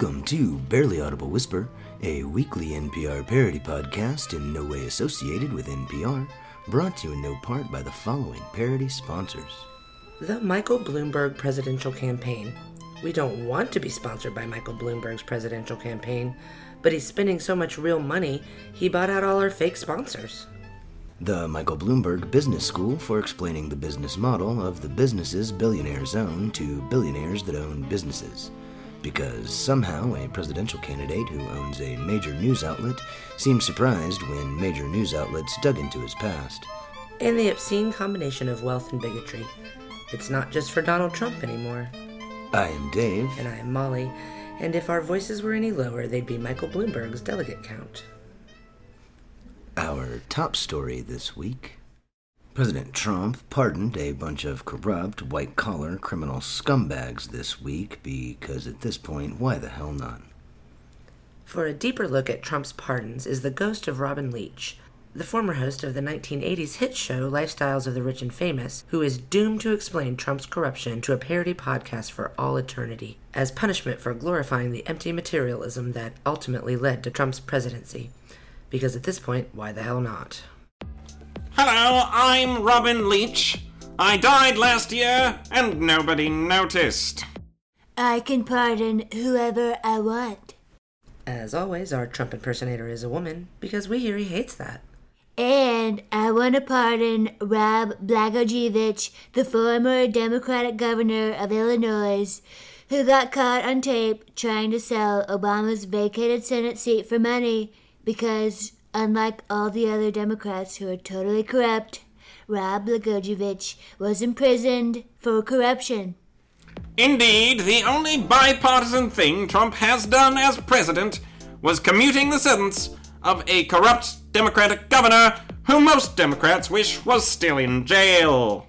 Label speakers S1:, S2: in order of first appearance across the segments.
S1: Welcome to Barely Audible Whisper, a weekly NPR parody podcast in no way associated with NPR, brought to you in no part by the following parody sponsors.
S2: The Michael Bloomberg presidential campaign. We don't want to be sponsored by Michael Bloomberg's presidential campaign, but he's spending so much real money, he bought out all our fake sponsors.
S1: The Michael Bloomberg Business School for explaining the business model of the businesses billionaires own to billionaires that own businesses. Because somehow a presidential candidate who owns a major news outlet seemed surprised when major news outlets dug into his past.
S2: And the obscene combination of wealth and bigotry. It's not just for Donald Trump anymore.
S1: I am Dave.
S2: And I am Molly, and if our voices were any lower, they'd be Michael Bloomberg's delegate count.
S1: Our top story this week President Trump pardoned a bunch of corrupt, white collar criminal scumbags this week because at this point, why the hell not?
S2: For a deeper look at Trump's pardons is the ghost of Robin Leach, the former host of the 1980s hit show Lifestyles of the Rich and Famous, who is doomed to explain Trump's corruption to a parody podcast for all eternity, as punishment for glorifying the empty materialism that ultimately led to Trump's presidency because at this point, why the hell not?
S3: Hello, I'm Robin Leach. I died last year and nobody noticed.
S4: I can pardon whoever I want.
S2: As always, our Trump impersonator is a woman because we hear he hates that.
S4: And I want to pardon Rod Blagojevich, the former Democratic governor of Illinois, who got caught on tape trying to sell Obama's vacated Senate seat for money because, unlike all the other Democrats who are totally corrupt, Rod Blagojevich was imprisoned for corruption.
S3: Indeed, the only bipartisan thing Trump has done as president was commuting the sentence of a corrupt Democratic governor who most Democrats wish was still in jail.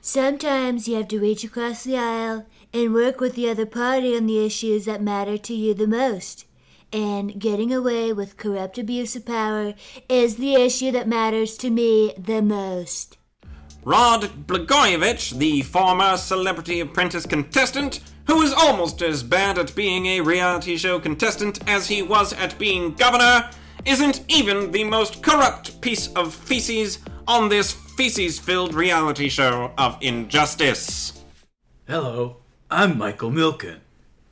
S4: Sometimes you have to reach across the aisle and work with the other party on the issues that matter to you the most and getting away with corrupt abuse of power is the issue that matters to me the most.
S3: Rod Blagojevich, the former celebrity apprentice contestant, who is almost as bad at being a reality show contestant as he was at being governor, isn't even the most corrupt piece of feces on this feces filled reality show of injustice.
S5: Hello, I'm Michael Milken,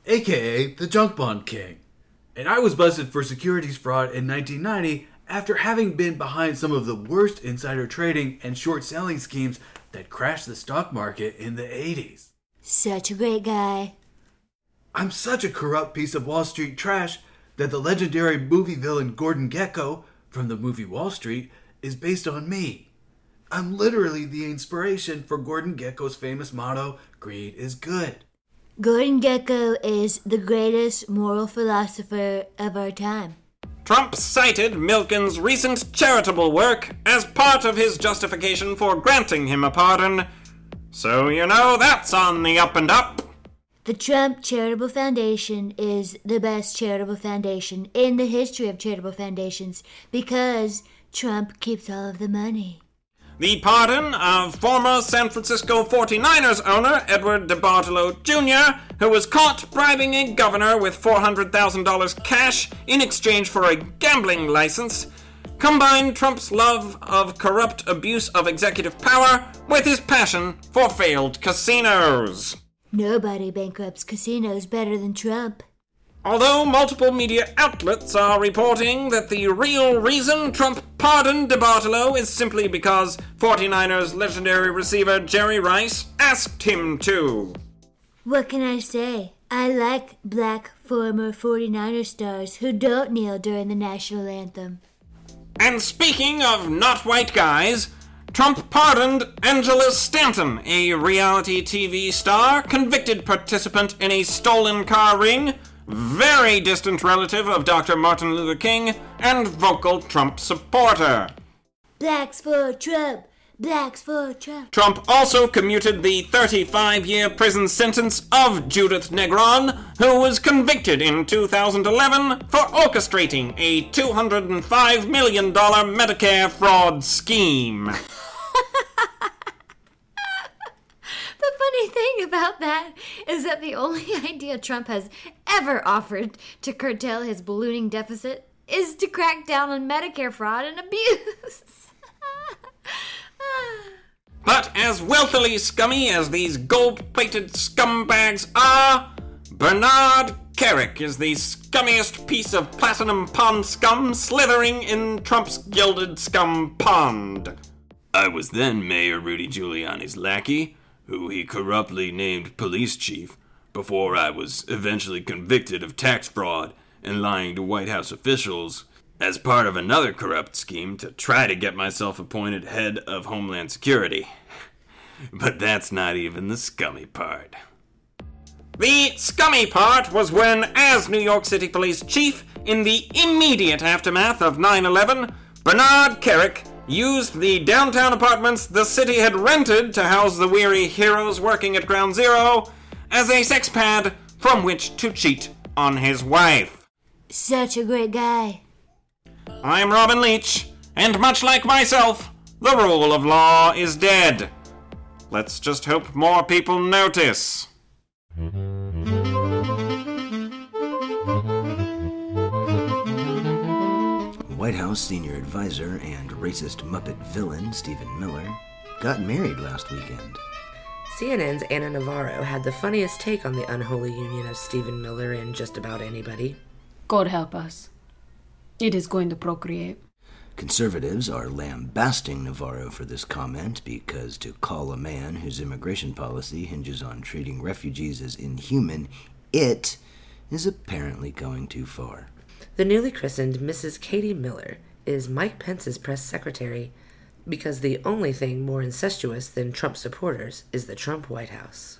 S5: aka the Junk Bond King and I was busted for securities fraud in 1990 after having been behind some of the worst insider trading and short selling schemes that crashed the stock market in the 80s.
S4: Such a great guy.
S5: I'm such a corrupt piece of Wall Street trash that the legendary movie villain Gordon Gekko from the movie Wall Street is based on me. I'm literally the inspiration for Gordon Gekko's famous motto greed is good.
S4: Gordon Gekko is the greatest moral philosopher of our time.
S3: Trump cited Milken's recent charitable work as part of his justification for granting him a pardon. So, you know, that's on the up and up.
S4: The Trump Charitable Foundation is the best charitable foundation in the history of charitable foundations because Trump keeps all of the money.
S3: The pardon of former San Francisco 49ers owner Edward DeBartolo Jr., who was caught bribing a governor with $400,000 cash in exchange for a gambling license, combined Trump's love of corrupt abuse of executive power with his passion for failed casinos.
S4: Nobody bankrupts casinos better than Trump.
S3: Although multiple media outlets are reporting that the real reason Trump pardoned DeBartolo is simply because 49ers legendary receiver Jerry Rice asked him to.
S4: What can I say? I like black former 49er stars who don't kneel during the national anthem.
S3: And speaking of not white guys, Trump pardoned Angela Stanton, a reality TV star, convicted participant in a stolen car ring very distant relative of Dr. Martin Luther King, and vocal Trump supporter.
S4: Blacks for Trump! Blacks for Trump!
S3: Trump also commuted the 35 year prison sentence of Judith Negron, who was convicted in 2011 for orchestrating a $205 million Medicare fraud scheme.
S6: The funny thing about that is that the only idea Trump has
S7: ever offered to curtail his ballooning deficit is to crack down on Medicare fraud and abuse.
S3: But as wealthily scummy as these gold plated scumbags are, Bernard Kerik is the scummiest piece of platinum pond scum slithering in Trump's gilded scum pond. I was then Mayor Rudy Giuliani's lackey, who he corruptly named police chief, before I was eventually convicted of tax fraud and lying to White House officials as part of another corrupt scheme to try to get myself appointed head of Homeland Security. But that's not even the scummy part. The scummy part was when, as New York City Police Chief, in the immediate aftermath of 9 11, Bernard Kerik used the downtown apartments the city had rented to house the weary heroes working at Ground Zero as a sex pad from which to cheat on his wife.
S7: Such a great guy.
S3: I'm Robin Leach, and much like myself, the rule of law is dead. Let's just hope more people notice.
S1: White House senior advisor and racist Muppet villain Stephen Miller got married last weekend.
S2: CNN's Ana Navarro had the funniest take on the unholy union of Stephen Miller and just about anybody.
S8: God help us. It is going to procreate.
S1: Conservatives are lambasting Navarro for this comment because to call a man whose immigration policy hinges on treating refugees as inhuman, it is apparently going too far.
S2: The newly christened Mrs. Katie Miller is Mike Pence's press secretary because the only thing more incestuous than Trump supporters is the Trump White House.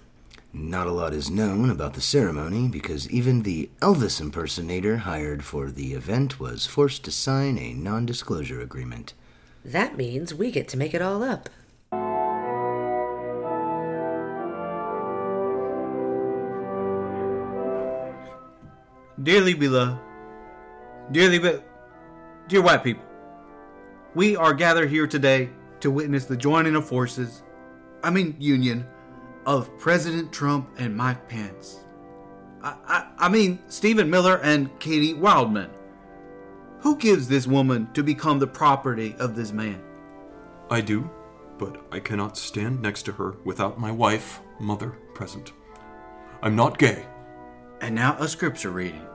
S1: Not a lot is known about the ceremony because even the Elvis impersonator hired for the event was forced to sign a non disclosure agreement.
S2: That means we get to make it all up.
S5: Dearly beloved, dearly be- dear white people, we are gathered here today to witness the joining of forces, I mean union, of President Trump and Mike Pence. I, I, I mean Stephen Miller and Katie Waldman. Who gives this woman to become the property of this man?
S9: I do, but I cannot stand next to her without my wife, mother, present. I'm not gay.
S5: And now a scripture reading.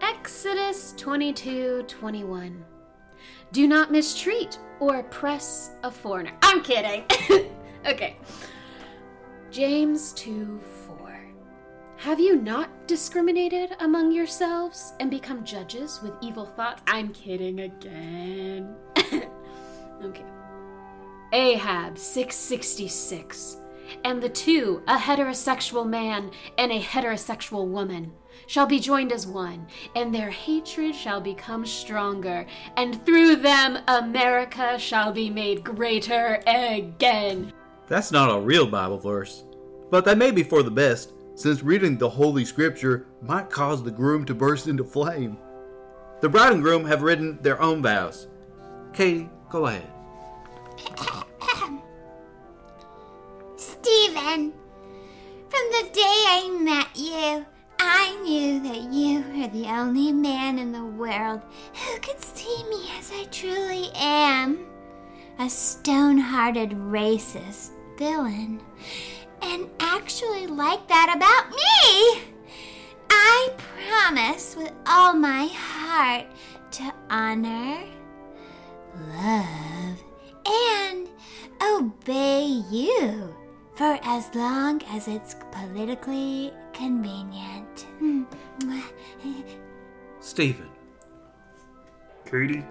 S8: Exodus 22 21. Do not mistreat or oppress a foreigner. I'm kidding. okay. James 2 4. Have you not discriminated among yourselves and become judges with evil thoughts? I'm kidding again. okay. Ahab 666. And the two, a heterosexual man and a heterosexual woman, shall be joined as one, and their hatred shall become stronger, and through them America shall be made greater again.
S5: That's not a real Bible verse, but that may be for the best, since reading the Holy Scripture might cause the groom to burst into flame. The bride and groom have written their own vows. Katie, go ahead.
S4: Stephen, from the day I met you, I knew that you were the only man in the world who could see me as I truly am a stone hearted racist villain. And actually like that about me! I promise with all my heart to honor, love, and obey you for as long as it's politically convenient. Hmm.
S5: Stephen,
S10: Katie,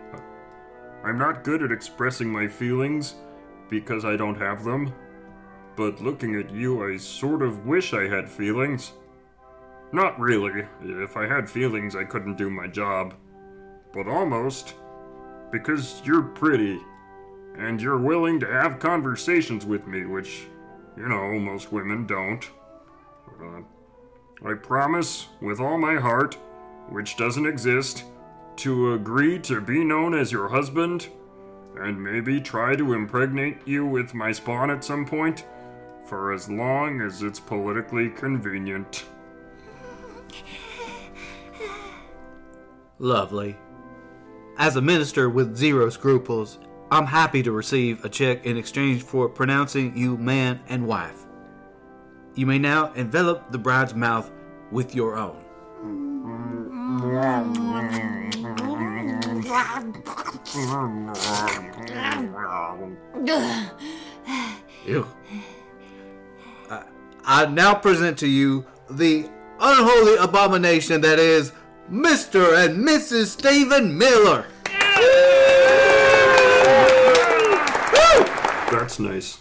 S10: I'm not good at expressing my feelings because I don't have them. But looking at you, I sort of wish I had feelings. Not really. If I had feelings, I couldn't do my job. But almost. Because you're pretty. And you're willing to have conversations with me, which, you know, most women don't. Uh, I promise, with all my heart, which doesn't exist, to agree to be known as your husband, and maybe try to impregnate you with my spawn at some point, for as long as it's politically convenient.
S5: Lovely. As a minister with zero scruples, I'm happy to receive a check in exchange for pronouncing you man and wife. You may now envelop the bride's mouth with your own. Ew. I, I now present to you the unholy abomination that is Mr. and Mrs. Stephen Miller.
S10: That's nice.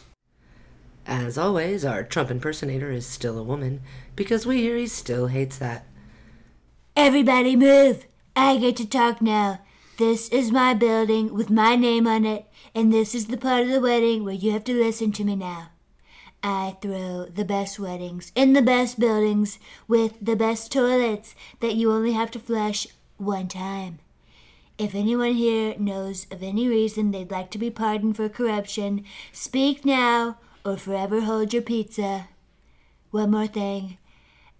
S2: As always, our Trump impersonator is still a woman because we hear he still hates that.
S4: Everybody move. I get to talk now. This is my building with my name on it, and this is the part of the wedding where you have to listen to me now. I throw the best weddings in the best buildings with the best toilets that you only have to flush one time. If anyone here knows of any reason they'd like to be pardoned for corruption, speak now or forever hold your pizza. One more thing.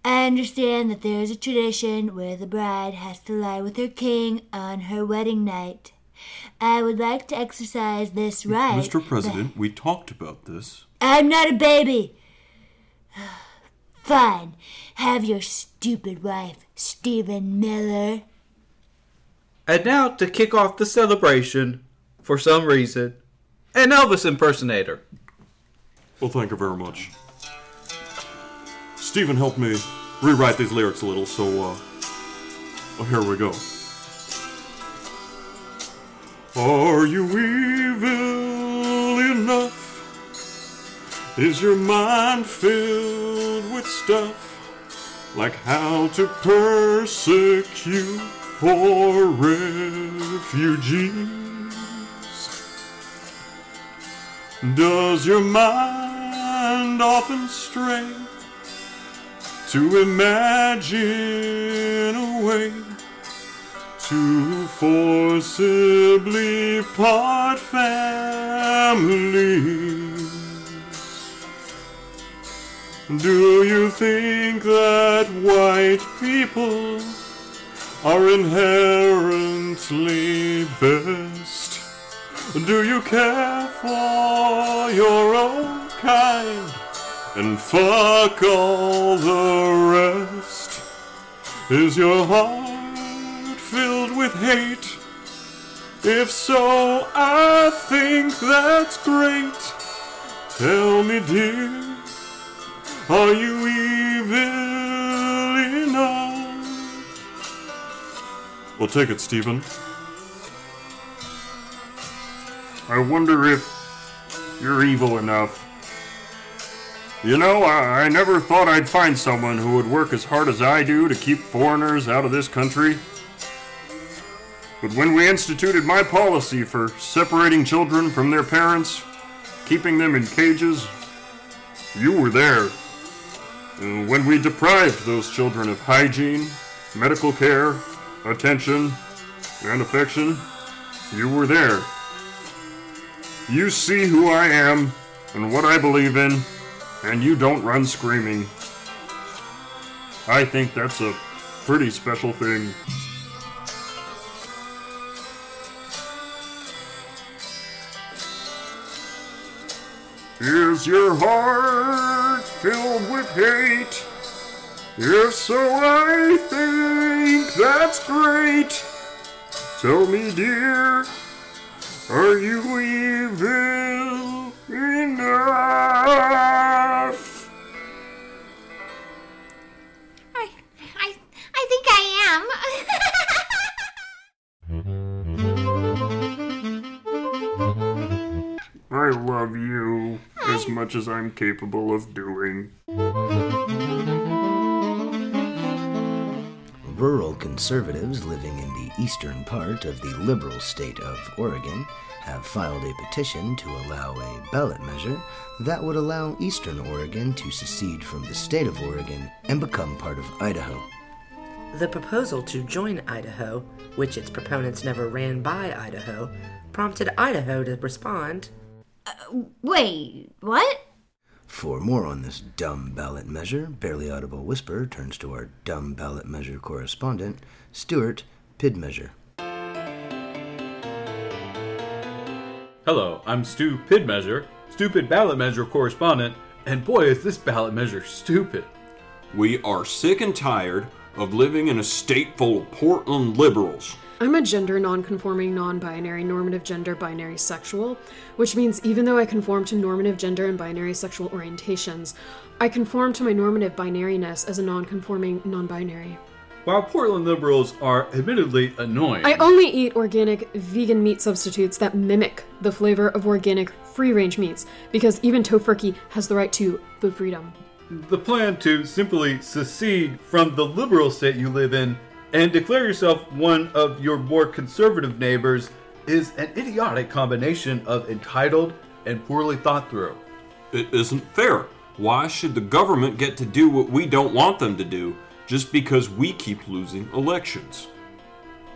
S4: I understand that there is a tradition where the bride has to lie with her king on her wedding night. I would like to exercise this right.
S9: Mr. President, we talked about this.
S4: I'm not a baby. Fine. Have your stupid wife, Stephen Miller.
S5: And now to kick off the celebration, for some reason, an Elvis impersonator.
S9: Well, thank you very much. Stephen helped me rewrite these lyrics a little, so, uh, well, here we go. Are you evil enough? Is your mind filled with stuff like how to persecute poor refugees? Does your mind often stray to imagine a way to forcibly part families? Do you think that white people are inherently best? Do you care for your own kind and fuck all the rest? Is your heart filled with hate? If so, I think that's great. Tell me, dear, are you evil Well, take it, Stephen.
S10: I wonder if you're evil enough. You know, I, I never thought I'd find someone who would work as hard as I do to keep foreigners out of this country. But when we instituted my policy for separating children from their parents, keeping them in cages, you were there. And when we deprived those children of hygiene, medical care, attention, and affection, you were there. You see who I am and what I believe in, and you don't run screaming. I think that's a pretty special thing. Is your heart filled with hate? If so, I think that's great. Tell me, dear, are you evil enough?
S11: I, I, I think I am.
S10: I love you as much as I'm capable of doing.
S1: Rural conservatives living in the eastern part of the liberal state of Oregon have filed a petition to allow a ballot measure that would allow eastern Oregon to secede from the state of Oregon and become part of Idaho.
S2: The proposal to join Idaho, which its proponents never ran by Idaho, prompted Idaho to respond uh,
S6: Wait, what?
S1: For more on this dumb ballot measure, Barely Audible Whisper turns to our dumb ballot measure correspondent, Stuart Pidmeasure.
S5: Hello, I'm Stu Pidmeasure, stupid ballot measure correspondent, and boy is this ballot measure stupid.
S9: We are sick and tired of living in a state full of Portland liberals.
S8: I'm a gender nonconforming, non binary, normative gender, binary sexual, which means even though I conform to normative gender and binary sexual orientations, I conform to my normative binariness as a nonconforming, non binary.
S5: While Portland liberals are admittedly annoying,
S8: I only eat organic, vegan meat substitutes that mimic the flavor of organic, free range meats, because even Tofurky has the right to food freedom.
S5: The plan to simply secede from the liberal state you live in and declare yourself one of your more conservative neighbors is an idiotic combination of entitled and poorly thought through.
S9: It isn't fair. Why should the government get to do what we don't want them to do just because we keep losing elections?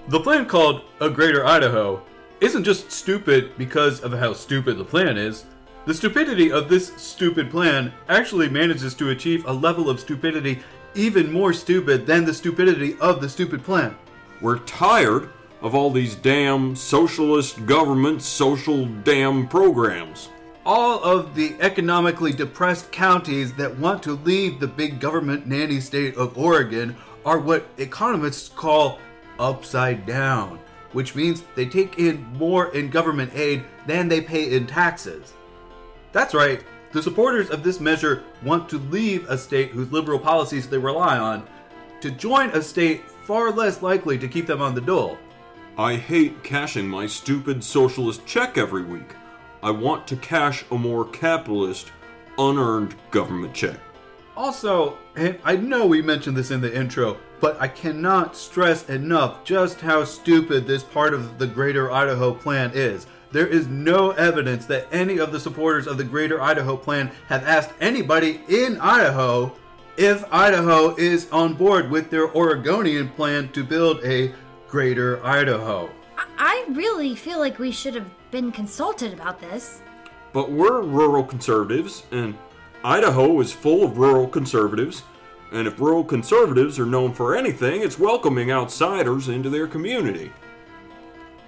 S5: The plan called A Greater Idaho isn't just stupid because of how stupid the plan is. The stupidity of this stupid plan actually manages to achieve a level of stupidity even more stupid than the stupidity of the stupid plan.
S9: We're tired of all these damn socialist government social damn programs.
S5: All of the economically depressed counties that want to leave the big government nanny state of Oregon are what economists call upside down, which means they take in more in government aid than they pay in taxes. That's right, the supporters of this measure want to leave a state whose liberal policies they rely on to join a state far less likely to keep them on the dole.
S9: I hate cashing my stupid socialist check every week. I want to cash a more capitalist, unearned government check.
S5: Also, and I know we mentioned this in the intro, but I cannot stress enough just how stupid this part of the Greater Idaho Plan is. There is no evidence that any of the supporters of the Greater Idaho Plan have asked anybody in Idaho if Idaho is on board with their Oregonian plan to build a Greater Idaho.
S11: I, I really feel like we should have been consulted about this.
S9: But we're rural conservatives, and Idaho is full of rural conservatives. And if rural conservatives are known for anything, it's welcoming outsiders into their community.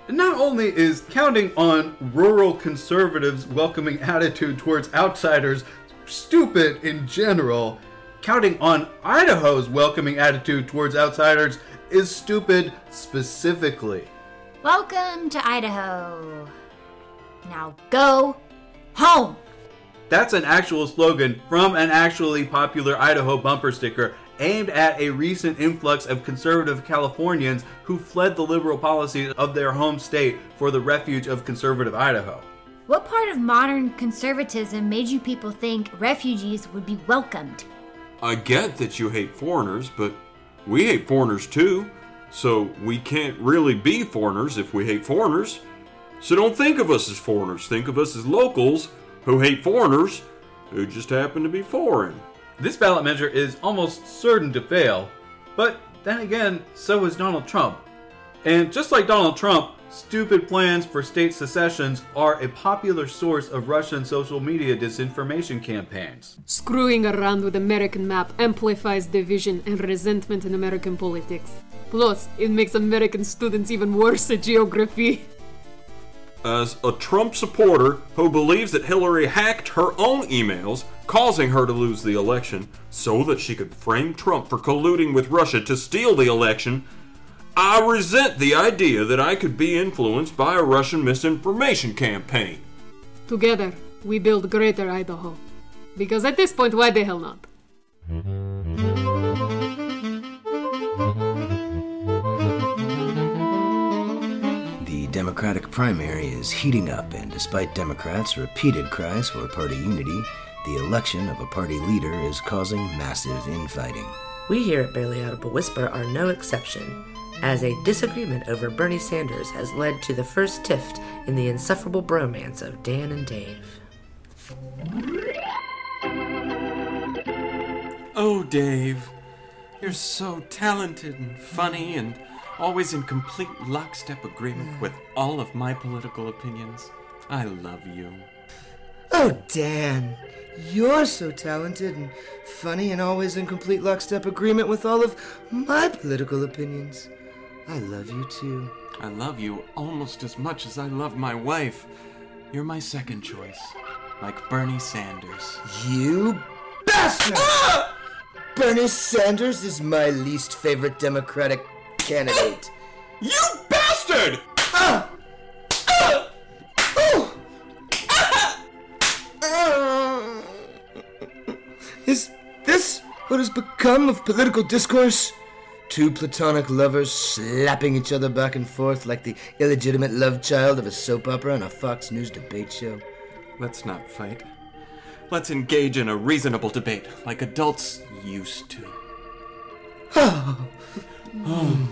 S5: Not only is counting on rural conservatives' welcoming attitude towards outsiders stupid in general, counting on Idaho's welcoming attitude towards outsiders is stupid specifically.
S11: Welcome to Idaho. Now go home.
S5: That's an actual slogan from an actually popular Idaho bumper sticker aimed at a recent influx of conservative Californians who fled the liberal policies of their home state for the refuge of conservative Idaho.
S11: What part of modern conservatism made you people think refugees would be welcomed?
S9: I get that you hate foreigners, but we hate foreigners too. So we can't really be foreigners if we hate foreigners. So don't think of us as foreigners. Think of us as locals who hate foreigners who just happen to be foreign.
S5: This ballot measure is almost certain to fail, but then again, so is Donald Trump. And just like Donald Trump, stupid plans for state secessions are a popular source of Russian social media disinformation campaigns.
S8: Screwing around with American map amplifies division and resentment in American politics. Plus, it makes American students even worse at geography.
S9: As a Trump supporter who believes that Hillary hacked her own emails, causing her to lose the election so that she could frame Trump for colluding with Russia to steal the election, I resent the idea that I could be influenced by a Russian misinformation campaign.
S8: Together, we build Greater Idaho. Because at this point, why the hell not?
S1: Democratic primary is heating up, and despite Democrats' repeated cries for party unity, the election of a party leader is causing massive infighting.
S2: We here at Barely Audible Whisper are no exception, as a disagreement over Bernie Sanders has led to the first tiff in the insufferable bromance of Dan and Dave.
S3: Oh, Dave, you're so talented and funny and always in complete lockstep agreement with all of my political opinions. I love you.
S2: Oh, Dan,
S12: You're so talented and funny and always in complete lockstep agreement with all of my political opinions. I love you too.
S3: I love you almost as much as I love my wife. You're my second choice, like Bernie Sanders.
S12: You bastard! Ah! Bernie Sanders is my least favorite Democratic candidate.
S3: You bastard!
S12: Uh, uh, uh, is this what has become of political discourse? Two platonic lovers slapping each other back and forth like the illegitimate love child of a soap opera on a Fox News debate show?
S3: Let's not fight. Let's engage in a reasonable debate, like adults used to.
S12: Oh.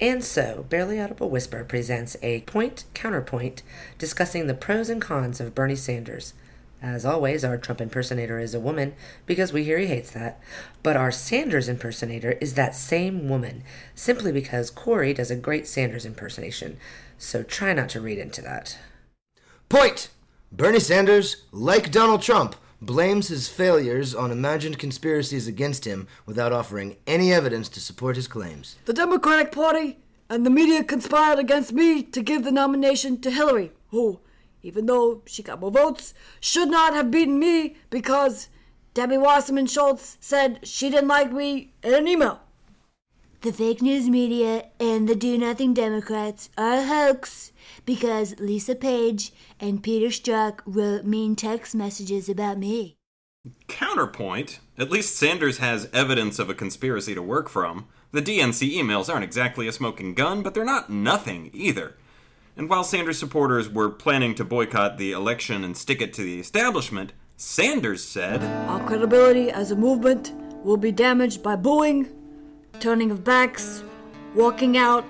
S2: And so, Barely Audible Whisper presents a point counterpoint discussing the pros and cons of Bernie Sanders. As always, our Trump impersonator is a woman because we hear he hates that, but our Sanders impersonator is that same woman simply because Corey does a great Sanders impersonation. So try not to read into that.
S12: Point! Bernie Sanders, like Donald Trump, blames his failures on imagined conspiracies against him without offering any evidence to support his claims.
S13: The Democratic Party and the media conspired against me to give the nomination to Hillary, who, even though she got more votes, should not have beaten me because Debbie Wasserman Schultz said she didn't like me in an email.
S4: The fake news media and the do nothing Democrats are a hoax because Lisa Page and Peter Strzok wrote mean text messages about me.
S3: Counterpoint at least Sanders has evidence of a conspiracy to work from. The DNC emails aren't exactly a smoking gun, but they're not nothing either. And while Sanders supporters were planning to boycott the election and stick it to the establishment, Sanders said,
S13: Our credibility as a movement will be damaged by booing, turning of backs, walking out,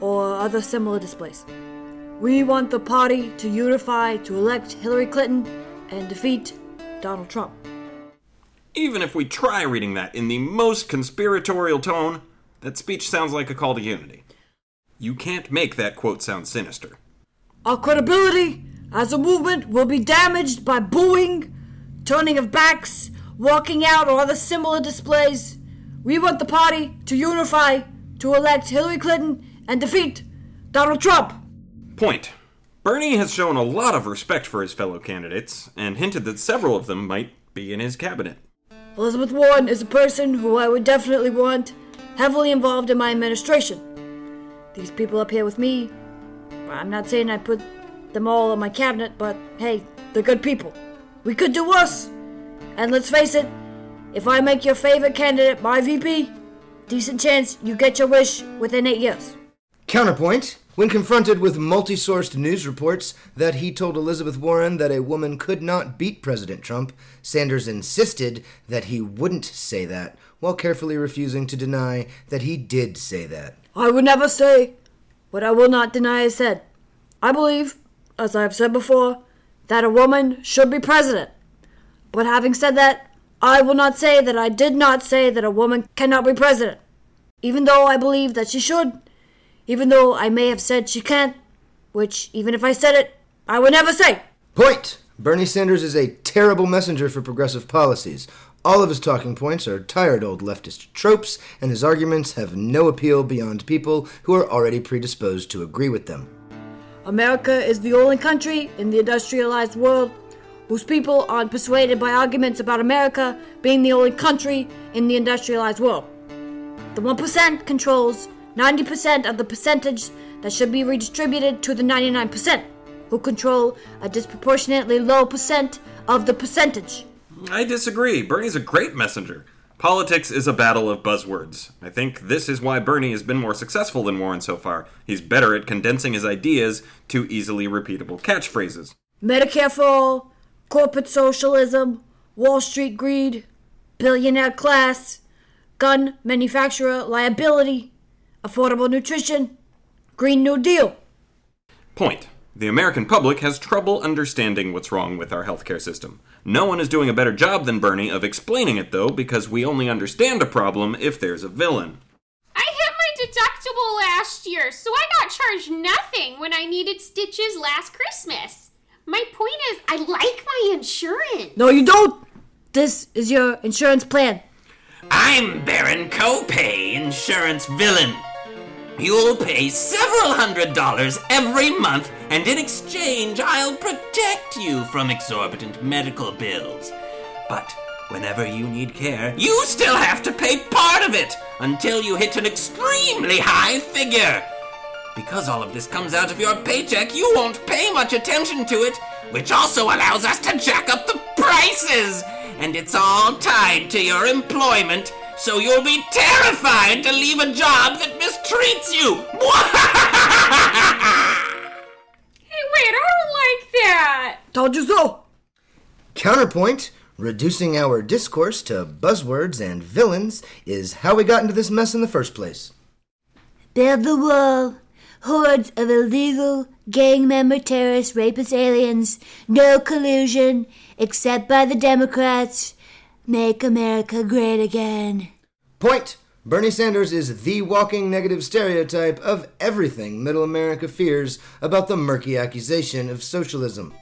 S13: or other similar displays. We want the party to unify to elect Hillary Clinton and defeat Donald Trump.
S3: Even if we try reading that in the most conspiratorial tone, that speech sounds like a call to unity. You can't make that quote sound sinister.
S13: Our credibility as a movement will be damaged by booing, turning of backs, walking out, or other similar displays. We want the party to unify to elect Hillary Clinton and defeat Donald Trump.
S3: Point. Bernie has shown a lot of respect for his fellow candidates and hinted that several of them might be in his cabinet.
S13: Elizabeth Warren is a person who I would definitely want heavily involved in my administration. These people up here with me, I'm not saying I put them all in my cabinet, but hey, they're good people. We could do worse. And let's face it, if I make your favorite candidate my VP, decent chance you get your wish within eight years.
S12: Counterpoint. When confronted with multi sourced news reports that he told Elizabeth Warren that a woman could not beat President Trump, Sanders insisted that he wouldn't say that, while carefully refusing to deny that he did say that.
S13: I would never say what I will not deny I said. I believe, as I have said before, that a woman should be president. But having said that, I will not say that I did not say that a woman cannot be president. Even though I believe that she should, even though I may have said she can't, which, even if I said it, I would never say.
S12: Point! Bernie Sanders is a terrible messenger for progressive policies. All of his talking points are tired old leftist tropes, and his arguments have no appeal beyond people who are already predisposed to agree with them.
S13: America is the only country in the industrialized world whose people aren't persuaded by arguments about America being the only country in the industrialized world. The 1% controls 90% of the percentage that should be redistributed to the 99%, who control a disproportionately low percent of the percentage.
S3: I disagree. Bernie's a great messenger. Politics is a battle of buzzwords. I think this is why Bernie has been more successful than Warren so far. He's better at condensing his ideas to easily repeatable catchphrases.
S13: Medicare for all, corporate socialism, Wall Street greed, billionaire class, gun manufacturer liability, affordable nutrition, Green New Deal.
S3: Point. The American public has trouble understanding what's wrong with our healthcare system. No one is doing a better job than Bernie of explaining it, though, because we only understand a problem if there's a villain.
S8: I hit my
S6: deductible last year, so I got charged nothing when I needed stitches last Christmas. My point is, I like my insurance.
S13: No, you don't! This is your insurance plan.
S14: I'm Baron Copay, insurance villain. You'll pay several hundred dollars every month, and in exchange, I'll protect you from exorbitant medical bills. But whenever you need care, you still have to pay part of it until you hit an extremely high figure. Because all of this comes out of your paycheck, you won't pay much attention to it, which also allows us to jack up the prices. And it's all tied to your employment, so you'll be terrified to leave a job that mistreats you.
S6: Hey, wait, I don't like that.
S13: Told you so!
S1: Counterpoint reducing our discourse to buzzwords and villains is how we got into this mess in the first place.
S4: Build the wall. Hordes of illegal gang member terrorists, rapists, aliens. No collusion, except by the Democrats. Make America great again.
S1: Point Bernie Sanders is the walking negative stereotype of everything middle America fears about the murky accusation of socialism.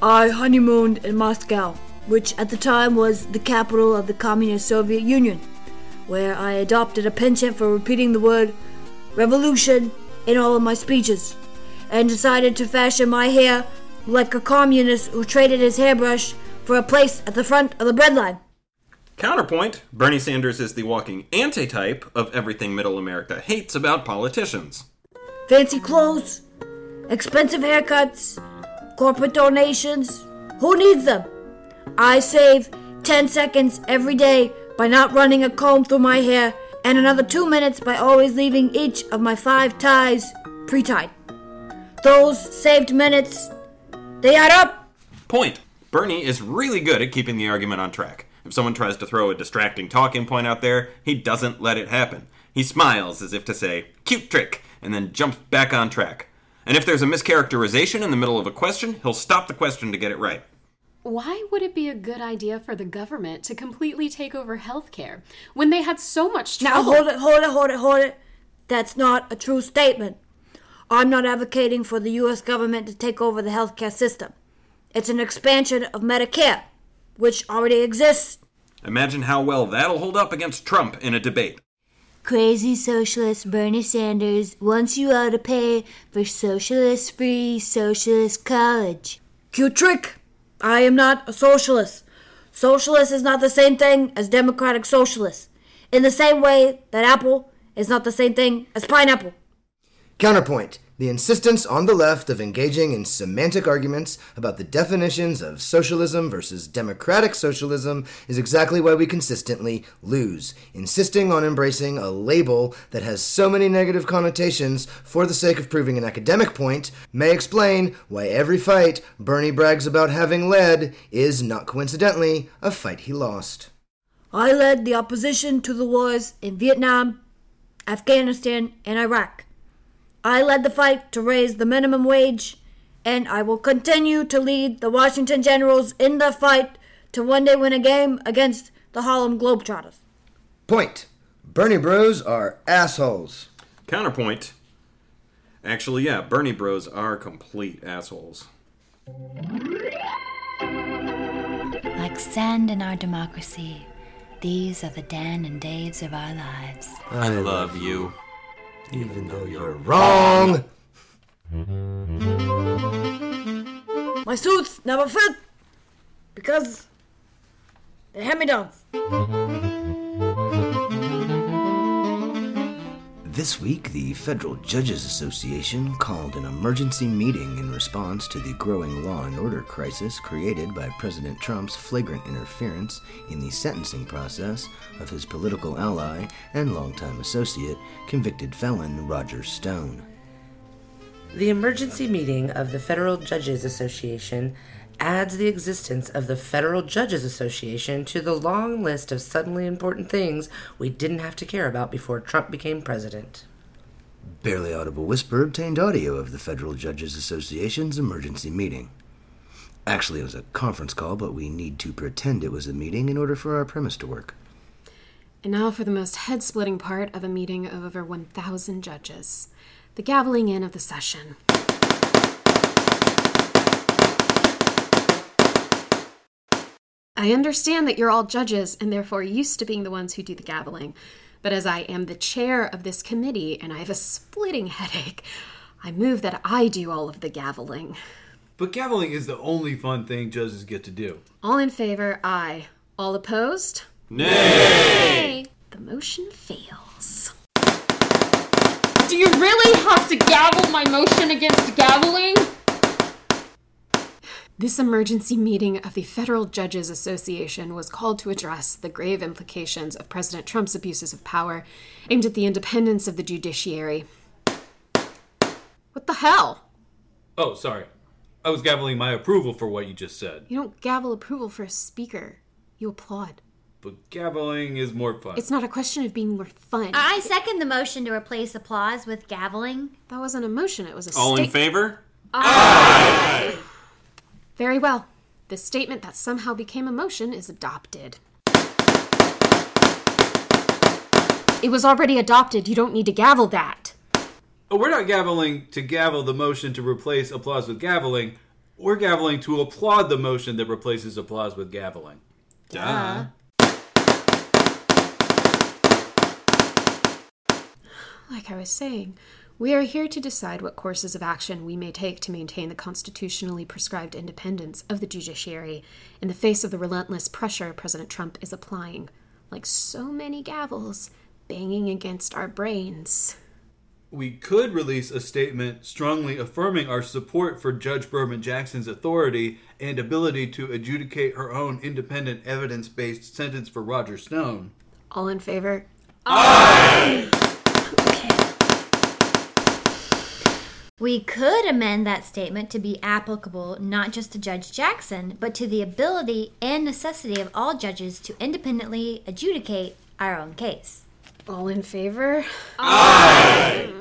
S13: I honeymooned in Moscow, which at the time was the capital of the Communist Soviet Union, where I adopted a penchant for repeating the word revolution in all of my speeches, and decided to fashion my hair like a communist who traded his hairbrush for a place at the front of the breadline.
S3: Counterpoint Bernie Sanders is the walking antitype of everything middle America hates about politicians.
S13: Fancy clothes, expensive haircuts, corporate donations. Who needs them? I save 10 seconds every day by not running a comb through my hair, and another 2 minutes by always leaving each of my 5 ties pre tied. Those saved minutes, they add up.
S3: Point Bernie is really good at keeping the argument on track. If someone tries to throw a distracting talking point out there, he doesn't let it happen. He smiles as if to say, cute trick, and then jumps back on track. And if there's a mischaracterization in the middle of a question, he'll stop the question to get it right.
S8: Why would it be a good idea for the government to completely take over healthcare when they had so much trouble?
S13: Now hold it, hold it, hold it, hold it. That's not a true statement. I'm not advocating for the US government to take over the healthcare system. It's an expansion of Medicare, which already exists.
S3: Imagine how well that'll hold up against Trump in a debate.
S4: Crazy socialist Bernie Sanders wants you all to pay for socialist free socialist college.
S13: Cute trick. I am not a socialist. Socialist is not the same thing as democratic socialist. In the same way that apple is not the same thing as pineapple.
S1: Counterpoint the insistence on the left of engaging in semantic arguments about the definitions of socialism versus democratic socialism is exactly why we consistently lose. Insisting on embracing a label that has so many negative connotations for the sake of proving an academic point may explain why every fight Bernie brags about having led is, not coincidentally, a fight he lost.
S13: I led the opposition to the wars in Vietnam, Afghanistan, and Iraq. I led the fight to raise the minimum wage, and I will continue to lead the Washington Generals in the fight to one day win a game against the Harlem Globetrotters.
S1: Point Bernie bros are assholes.
S3: Counterpoint. Actually, yeah, Bernie bros are complete assholes.
S7: Like sand in our democracy, these are the Dan and Daves of our lives.
S3: I love you.
S1: Even though you're wrong.
S13: My suits never fit because they're hand-me-downs.
S1: This week, the Federal Judges Association called an emergency meeting in response to the growing law and order crisis created by President Trump's flagrant interference in the sentencing process of his political ally and longtime associate, convicted felon Roger Stone.
S2: The emergency meeting of the Federal Judges Association adds the existence of the Federal Judges Association to the long list of suddenly important things we didn't have to care about before Trump became president.
S1: Barely Audible Whisper obtained audio of the Federal Judges Association's emergency meeting. Actually, it was a conference call, but we need to pretend it was a meeting in order for our premise to work.
S8: And now for the most head splitting part of a meeting of over 1,000 judges the gaveling in of the session. I understand that you're all judges and therefore used to being the ones who do the gaveling. But as I am the chair of this committee and I have a splitting headache, I move that I do all of the gaveling.
S5: But gaveling is the only fun thing judges get to do.
S8: All in favor, aye. All opposed?
S9: Nay!
S8: The motion fails.
S6: Do you really have to gavel my motion against gaveling?
S8: This emergency meeting of the Federal Judges Association was called to address the grave implications of President Trump's abuses of power aimed at the independence of the judiciary. What the hell?
S5: Oh, sorry. I was gaveling my approval for what you just said.
S8: You don't gavel approval for a speaker, you applaud.
S5: But gaveling is more fun.
S8: It's not a question of being more fun.
S4: I second the motion to replace applause with gaveling.
S8: That wasn't a motion, it was a
S9: All in
S8: sta-
S9: favor?
S8: Very well. The statement that somehow became a motion is adopted. It was already adopted. You don't need to gavel that.
S5: Oh, we're not gaveling to gavel the motion to replace applause with gaveling. We're gaveling to applaud the motion that replaces applause with gaveling.
S9: Duh.
S8: Like I was saying, we are here to decide what courses of action we may take to maintain the constitutionally prescribed independence of the judiciary in the face of the relentless pressure President Trump is applying, like so many gavels banging against our brains.
S5: We could release a statement strongly affirming our support for Judge Berman Jackson's authority and ability to adjudicate her own independent evidence based sentence for Roger Stone.
S8: All in favor?
S4: We could amend that statement to be applicable not just to Judge Jackson, but to the ability and necessity of all judges to independently adjudicate our own case.
S8: All in favor? Aye!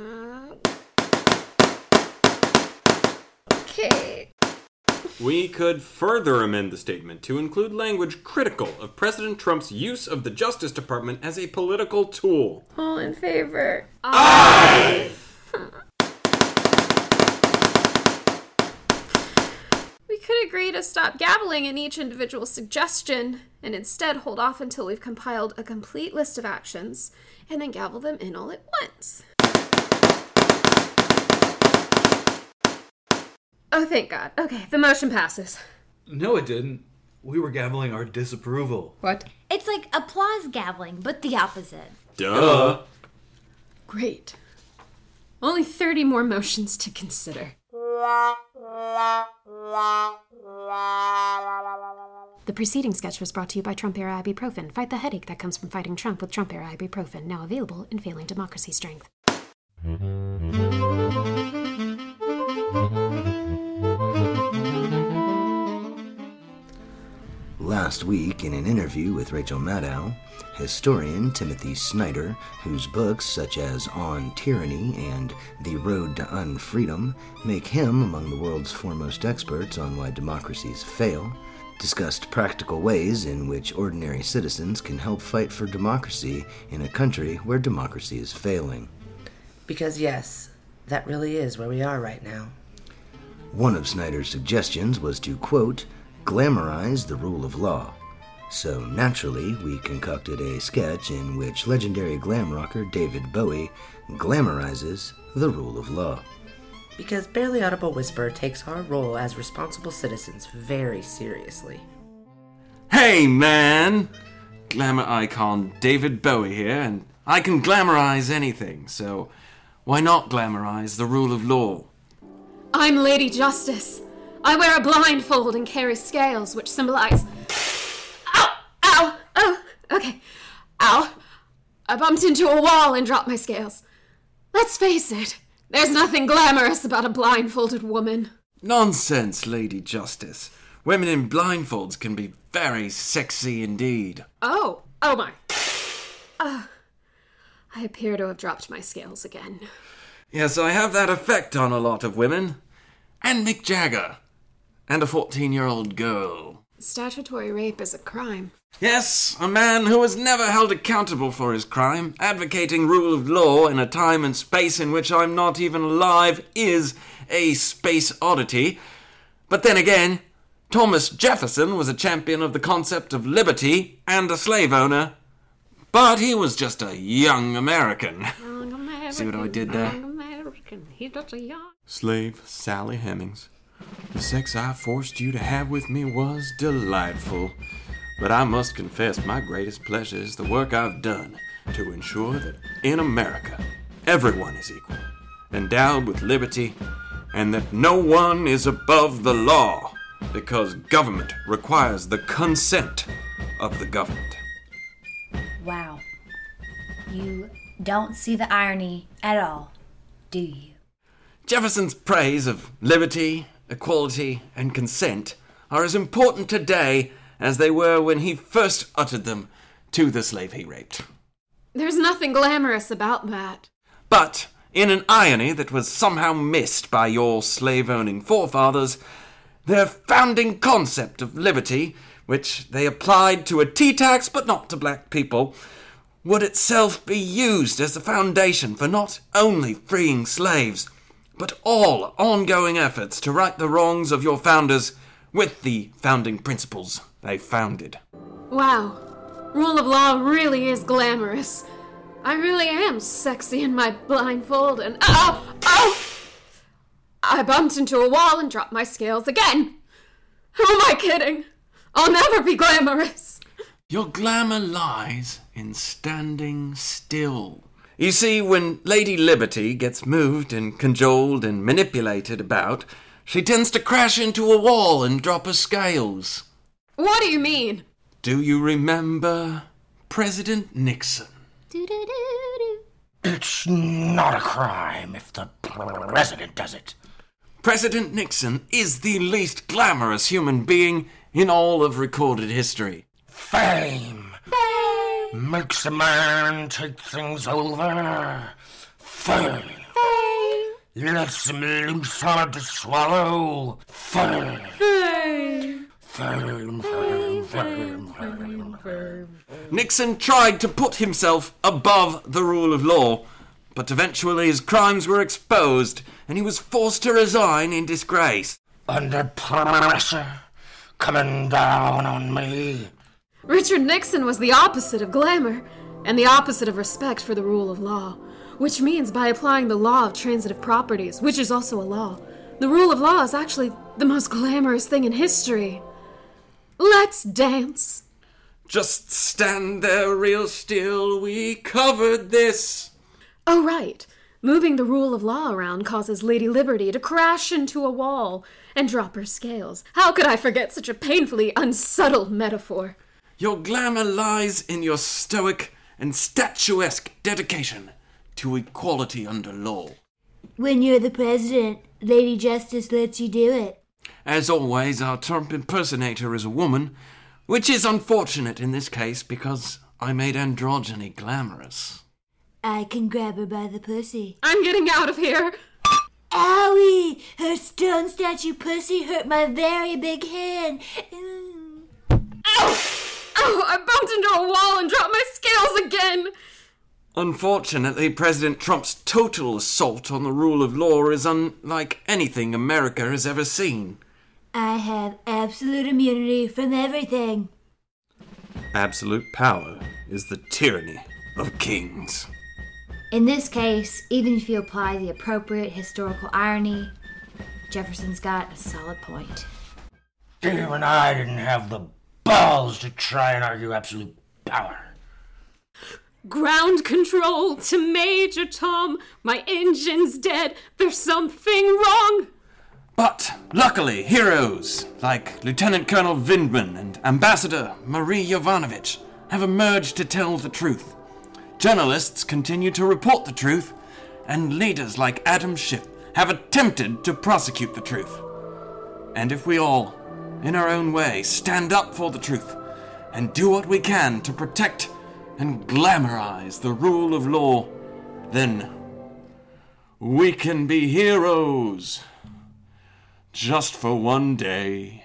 S8: Okay.
S9: We could further amend the statement to include language critical of President Trump's use of the Justice Department as a political tool.
S8: All in favor? We to stop gabbling in each individual suggestion and instead hold off until we've compiled a complete list of actions and then gavel them in all at once. Oh, thank God. Okay, the motion passes.
S5: No, it didn't. We were gaveling our disapproval.
S8: What?
S4: It's like applause gaveling, but the opposite.
S9: Duh.
S8: Great. Only 30 more motions to consider. The preceding sketch was brought to you by Trump era ibuprofen. Fight the headache that comes from fighting Trump with Trump era ibuprofen, now available in failing democracy strength.
S1: Last week, in an interview with Rachel Maddow, historian Timothy Snyder, whose books such as On Tyranny and The Road to Unfreedom make him among the world's foremost experts on why democracies fail, discussed practical ways in which ordinary citizens can help fight for democracy in a country where democracy is failing.
S2: Because, yes, that really is where we are right now.
S1: One of Snyder's suggestions was to, quote, glamorize the rule of law. So naturally, we concocted a sketch in which legendary glam rocker David Bowie glamorizes the rule of law.
S2: Because Barely Audible Whisper takes our role as responsible citizens very seriously.
S9: Hey, man! Glamour icon David Bowie here, and I can glamorize anything, so why not glamorize the rule of law?
S8: I'm Lady Justice. I wear a blindfold and carry scales, which symbolize. Ow! Ow! Oh! Okay. Ow! I bumped into a wall and dropped my scales. Let's face it, there's nothing glamorous about a blindfolded woman.
S9: Nonsense, Lady Justice. Women in blindfolds can be very sexy indeed.
S8: Oh! Oh my. Ah. I appear to have dropped my scales again.
S9: Yes, I have that effect on a lot of women. And Mick Jagger. And a 14 year old girl.
S8: Statutory rape is a crime.
S9: Yes, a man who was never held accountable for his crime, advocating rule of law in a time and space in which I'm not even alive, is a space oddity. But then again, Thomas Jefferson was a champion of the concept of liberty and a slave owner. But he was just a young American. Young American See what I did there?
S8: American. He's just a young.
S9: Slave Sally Hemings. The sex I forced you to have with me was delightful. But I must confess, my greatest pleasure is the work I've done to ensure that in America, everyone is equal, endowed with liberty, and that no one is above the law, because government requires the consent of the governed.
S7: Wow. You don't see the irony at all, do you?
S9: Jefferson's praise of liberty, equality, and consent are as important today as they were when he first uttered them to the slave he raped.
S8: There's nothing glamorous about that.
S9: But, in an irony that was somehow missed by your slave owning forefathers, their founding concept of liberty, which they applied to a tea tax but not to black people, would itself be used as the foundation for not only freeing slaves, but all ongoing efforts to right the wrongs of your founders with the founding principles they founded.
S8: Wow. Rule of law really is glamorous. I really am sexy in my blindfold and. Uh, oh! Oh! I bumped into a wall and dropped my scales again. Who am I kidding? I'll never be glamorous.
S9: Your glamour lies in standing still. You see, when Lady Liberty gets moved and cajoled and manipulated about, she tends to crash into a wall and drop her scales.
S8: What do you mean?
S9: Do you remember President Nixon?
S15: It's not a crime if the president does it.
S9: President Nixon is the least glamorous human being in all of recorded history.
S15: Fame. Makes a man take things over. Fame. Lets him loose hard to swallow. Fame.
S9: Nixon tried to put himself above the rule of law, but eventually his crimes were exposed and he was forced to resign in disgrace.
S15: Under pressure, coming down on me.
S8: Richard Nixon was the opposite of glamour and the opposite of respect for the rule of law, which means by applying the law of transitive properties, which is also a law, the rule of law is actually the most glamorous thing in history. Let's dance.
S9: Just stand there real still, we covered this.
S8: Oh, right. Moving the rule of law around causes Lady Liberty to crash into a wall and drop her scales. How could I forget such a painfully unsubtle metaphor?
S9: Your glamour lies in your stoic and statuesque dedication to equality under law.
S4: When you're the president, Lady Justice lets you do it.
S9: As always, our Trump impersonator is a woman, which is unfortunate in this case because I made androgyny glamorous.
S4: I can grab her by the pussy.
S8: I'm getting out of here.
S4: Owie! Her stone statue pussy hurt my very big hand. Mm.
S8: Oh, I bumped into a wall and dropped my scales again.
S9: Unfortunately, President Trump's total assault on the rule of law is unlike anything America has ever seen.
S4: I have absolute immunity from everything.
S9: Absolute power is the tyranny of kings.
S7: In this case, even if you apply the appropriate historical irony, Jefferson's got a solid point.
S15: Even I didn't have the balls to try and argue absolute power.
S8: Ground control to Major Tom. My engine's dead. There's something wrong.
S9: But luckily, heroes like Lieutenant Colonel Vindman and Ambassador Marie Yovanovitch have emerged to tell the truth. Journalists continue to report the truth, and leaders like Adam Schiff have attempted to prosecute the truth. And if we all, in our own way, stand up for the truth, and do what we can to protect and glamorize the rule of law, then we can be heroes just for one day.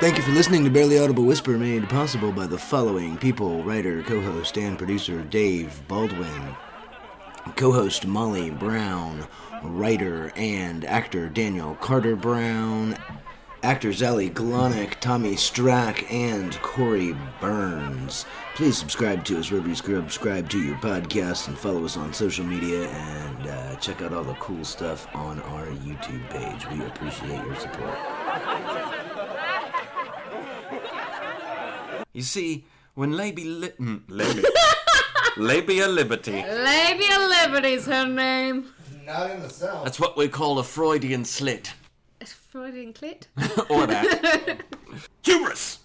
S1: Thank you for listening to Barely Audible Whisper, made possible by the following people writer, co host, and producer Dave Baldwin co host Molly Brown, writer and actor Daniel Carter Brown, actors Ellie Glonick, Tommy Strack, and Corey Burns. Please subscribe to us wherever you subscribe to your podcast and follow us on social media and uh, check out all the cool stuff on our YouTube page. We appreciate your support.
S9: You see, when Lady li- mm, Labia, Labia Liberty,
S6: Labia Liberty's her name.
S1: Not in the South.
S9: that's what we call a Freudian slit.
S6: A Freudian clit.
S9: or that. Hubris!